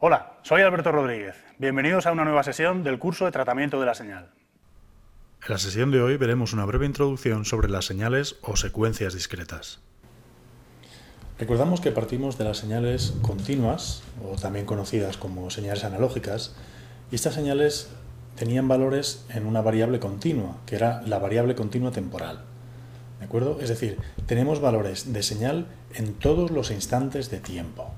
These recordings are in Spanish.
Hola, soy Alberto Rodríguez. Bienvenidos a una nueva sesión del curso de tratamiento de la señal. En la sesión de hoy veremos una breve introducción sobre las señales o secuencias discretas. Recordamos que partimos de las señales continuas, o también conocidas como señales analógicas, y estas señales tenían valores en una variable continua, que era la variable continua temporal. ¿De acuerdo? Es decir, tenemos valores de señal en todos los instantes de tiempo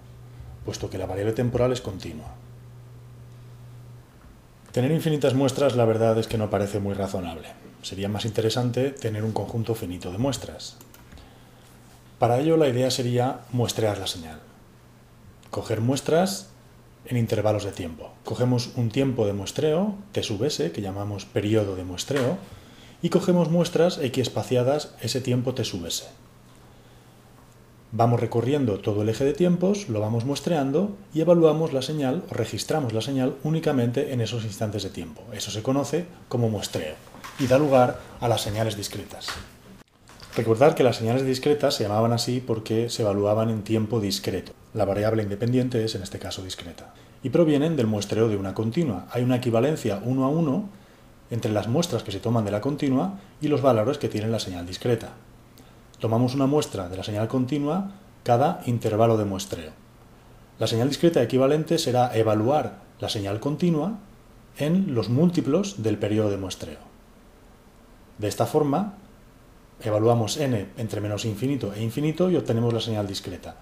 puesto que la variable temporal es continua. Tener infinitas muestras la verdad es que no parece muy razonable. Sería más interesante tener un conjunto finito de muestras. Para ello la idea sería muestrear la señal. Coger muestras en intervalos de tiempo. Cogemos un tiempo de muestreo, t sub s, que llamamos periodo de muestreo, y cogemos muestras equiespaciadas ese tiempo t sub. Vamos recorriendo todo el eje de tiempos, lo vamos muestreando y evaluamos la señal o registramos la señal únicamente en esos instantes de tiempo. Eso se conoce como muestreo y da lugar a las señales discretas. Recordar que las señales discretas se llamaban así porque se evaluaban en tiempo discreto. La variable independiente es en este caso discreta. Y provienen del muestreo de una continua. Hay una equivalencia uno a uno entre las muestras que se toman de la continua y los valores que tiene la señal discreta tomamos una muestra de la señal continua cada intervalo de muestreo. La señal discreta equivalente será evaluar la señal continua en los múltiplos del periodo de muestreo. De esta forma, evaluamos n entre menos infinito e infinito y obtenemos la señal discreta.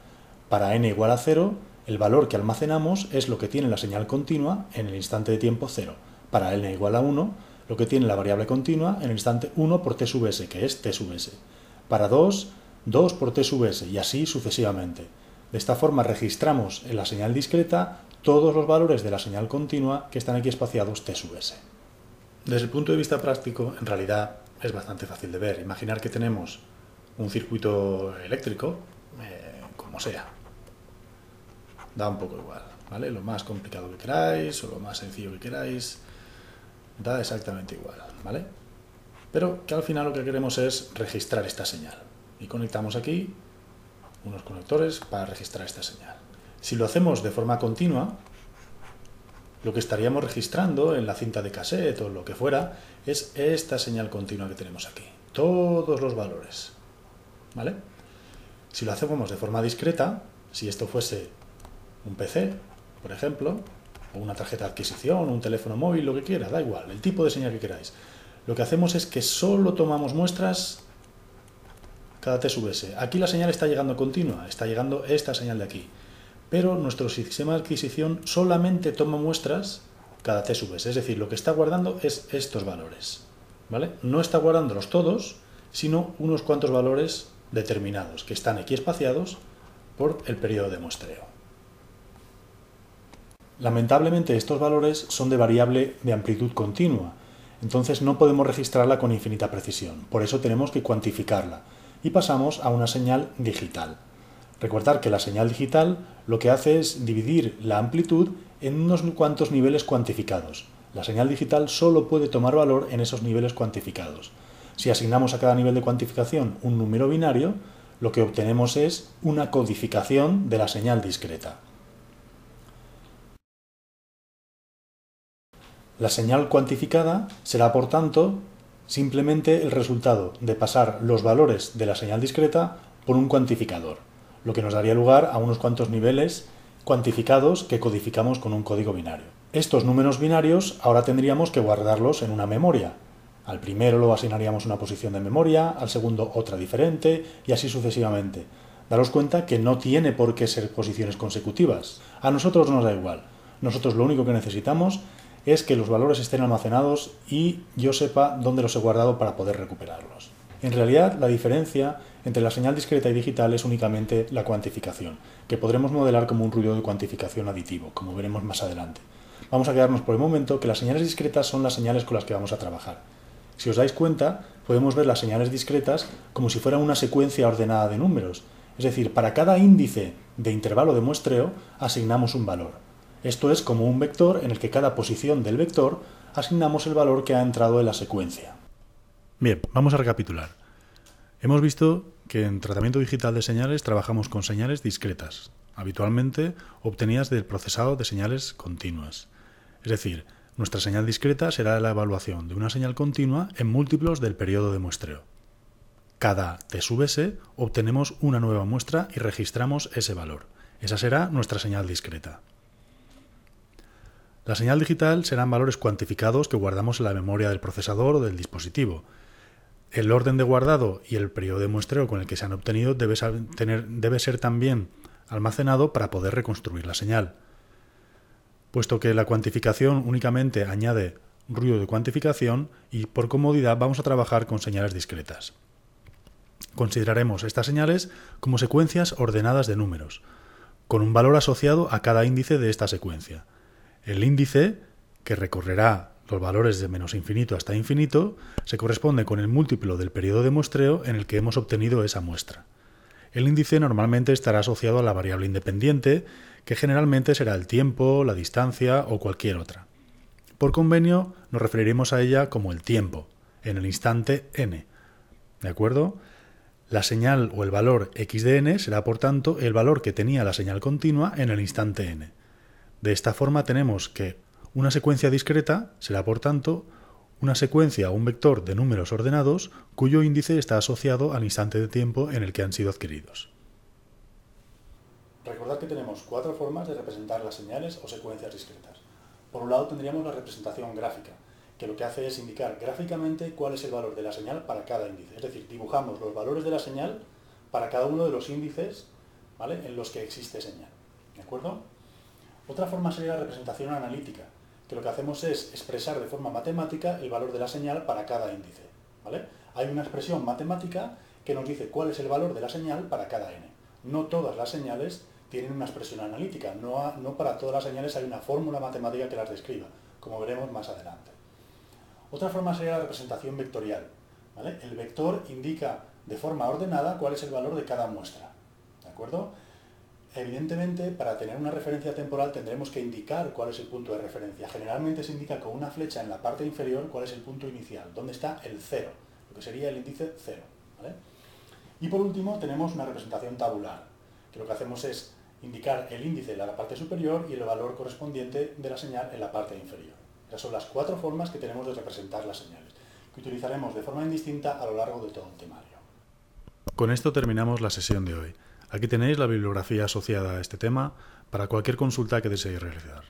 Para n igual a 0, el valor que almacenamos es lo que tiene la señal continua en el instante de tiempo 0. Para n igual a 1, lo que tiene la variable continua en el instante 1 por t sub s, que es t sub s. Para 2, 2 por t sub s y así sucesivamente. De esta forma registramos en la señal discreta todos los valores de la señal continua que están aquí espaciados t sub s. Desde el punto de vista práctico, en realidad es bastante fácil de ver. Imaginar que tenemos un circuito eléctrico, eh, como sea. Da un poco igual, ¿vale? Lo más complicado que queráis o lo más sencillo que queráis, da exactamente igual, ¿vale? pero que al final lo que queremos es registrar esta señal. Y conectamos aquí unos conectores para registrar esta señal. Si lo hacemos de forma continua, lo que estaríamos registrando en la cinta de cassette o lo que fuera es esta señal continua que tenemos aquí. Todos los valores. ¿Vale? Si lo hacemos de forma discreta, si esto fuese un PC, por ejemplo, una tarjeta de adquisición, un teléfono móvil, lo que quiera, da igual, el tipo de señal que queráis lo que hacemos es que solo tomamos muestras cada T sub S. Aquí la señal está llegando continua, está llegando esta señal de aquí. Pero nuestro sistema de adquisición solamente toma muestras cada T sub S. Es decir, lo que está guardando es estos valores. ¿vale? No está guardándolos todos, sino unos cuantos valores determinados, que están aquí espaciados por el periodo de muestreo. Lamentablemente estos valores son de variable de amplitud continua, entonces no podemos registrarla con infinita precisión, por eso tenemos que cuantificarla y pasamos a una señal digital. Recordar que la señal digital lo que hace es dividir la amplitud en unos cuantos niveles cuantificados. La señal digital solo puede tomar valor en esos niveles cuantificados. Si asignamos a cada nivel de cuantificación un número binario, lo que obtenemos es una codificación de la señal discreta. La señal cuantificada será, por tanto, simplemente el resultado de pasar los valores de la señal discreta por un cuantificador, lo que nos daría lugar a unos cuantos niveles cuantificados que codificamos con un código binario. Estos números binarios ahora tendríamos que guardarlos en una memoria. Al primero lo asignaríamos una posición de memoria, al segundo otra diferente y así sucesivamente. Daros cuenta que no tiene por qué ser posiciones consecutivas. A nosotros nos da igual. Nosotros lo único que necesitamos es que los valores estén almacenados y yo sepa dónde los he guardado para poder recuperarlos. En realidad, la diferencia entre la señal discreta y digital es únicamente la cuantificación, que podremos modelar como un ruido de cuantificación aditivo, como veremos más adelante. Vamos a quedarnos por el momento que las señales discretas son las señales con las que vamos a trabajar. Si os dais cuenta, podemos ver las señales discretas como si fueran una secuencia ordenada de números, es decir, para cada índice de intervalo de muestreo asignamos un valor. Esto es como un vector en el que cada posición del vector asignamos el valor que ha entrado en la secuencia. Bien, vamos a recapitular. Hemos visto que en tratamiento digital de señales trabajamos con señales discretas, habitualmente obtenidas del procesado de señales continuas. Es decir, nuestra señal discreta será la evaluación de una señal continua en múltiplos del periodo de muestreo. Cada T obtenemos una nueva muestra y registramos ese valor. Esa será nuestra señal discreta. La señal digital serán valores cuantificados que guardamos en la memoria del procesador o del dispositivo. El orden de guardado y el periodo de muestreo con el que se han obtenido debe, debe ser también almacenado para poder reconstruir la señal. Puesto que la cuantificación únicamente añade ruido de cuantificación y por comodidad vamos a trabajar con señales discretas. Consideraremos estas señales como secuencias ordenadas de números, con un valor asociado a cada índice de esta secuencia. El índice, que recorrerá los valores de menos infinito hasta infinito, se corresponde con el múltiplo del periodo de muestreo en el que hemos obtenido esa muestra. El índice normalmente estará asociado a la variable independiente, que generalmente será el tiempo, la distancia o cualquier otra. Por convenio nos referiremos a ella como el tiempo, en el instante n. ¿De acuerdo? La señal o el valor x de n será por tanto el valor que tenía la señal continua en el instante n. De esta forma tenemos que una secuencia discreta será por tanto una secuencia o un vector de números ordenados cuyo índice está asociado al instante de tiempo en el que han sido adquiridos. Recordad que tenemos cuatro formas de representar las señales o secuencias discretas. Por un lado tendríamos la representación gráfica, que lo que hace es indicar gráficamente cuál es el valor de la señal para cada índice. Es decir, dibujamos los valores de la señal para cada uno de los índices ¿vale? en los que existe señal. ¿De acuerdo? Otra forma sería la representación analítica, que lo que hacemos es expresar de forma matemática el valor de la señal para cada índice. ¿vale? Hay una expresión matemática que nos dice cuál es el valor de la señal para cada n. No todas las señales tienen una expresión analítica, no, para todas las señales hay una fórmula matemática que las describa, como veremos más adelante. Otra forma sería la representación vectorial. El vector indica de forma ordenada cuál es el valor de cada muestra. ¿De acuerdo? Evidentemente, para tener una referencia temporal tendremos que indicar cuál es el punto de referencia. Generalmente se indica con una flecha en la parte inferior cuál es el punto inicial, dónde está el cero, lo que sería el índice cero. Y por último tenemos una representación tabular, que lo que hacemos es indicar el índice en la parte superior y el valor correspondiente de la señal en la parte inferior. Esas son las cuatro formas que tenemos de representar las señales, que utilizaremos de forma indistinta a lo largo de todo el temario. Con esto terminamos la sesión de hoy. Aquí tenéis la bibliografía asociada a este tema para cualquier consulta que deseéis realizar.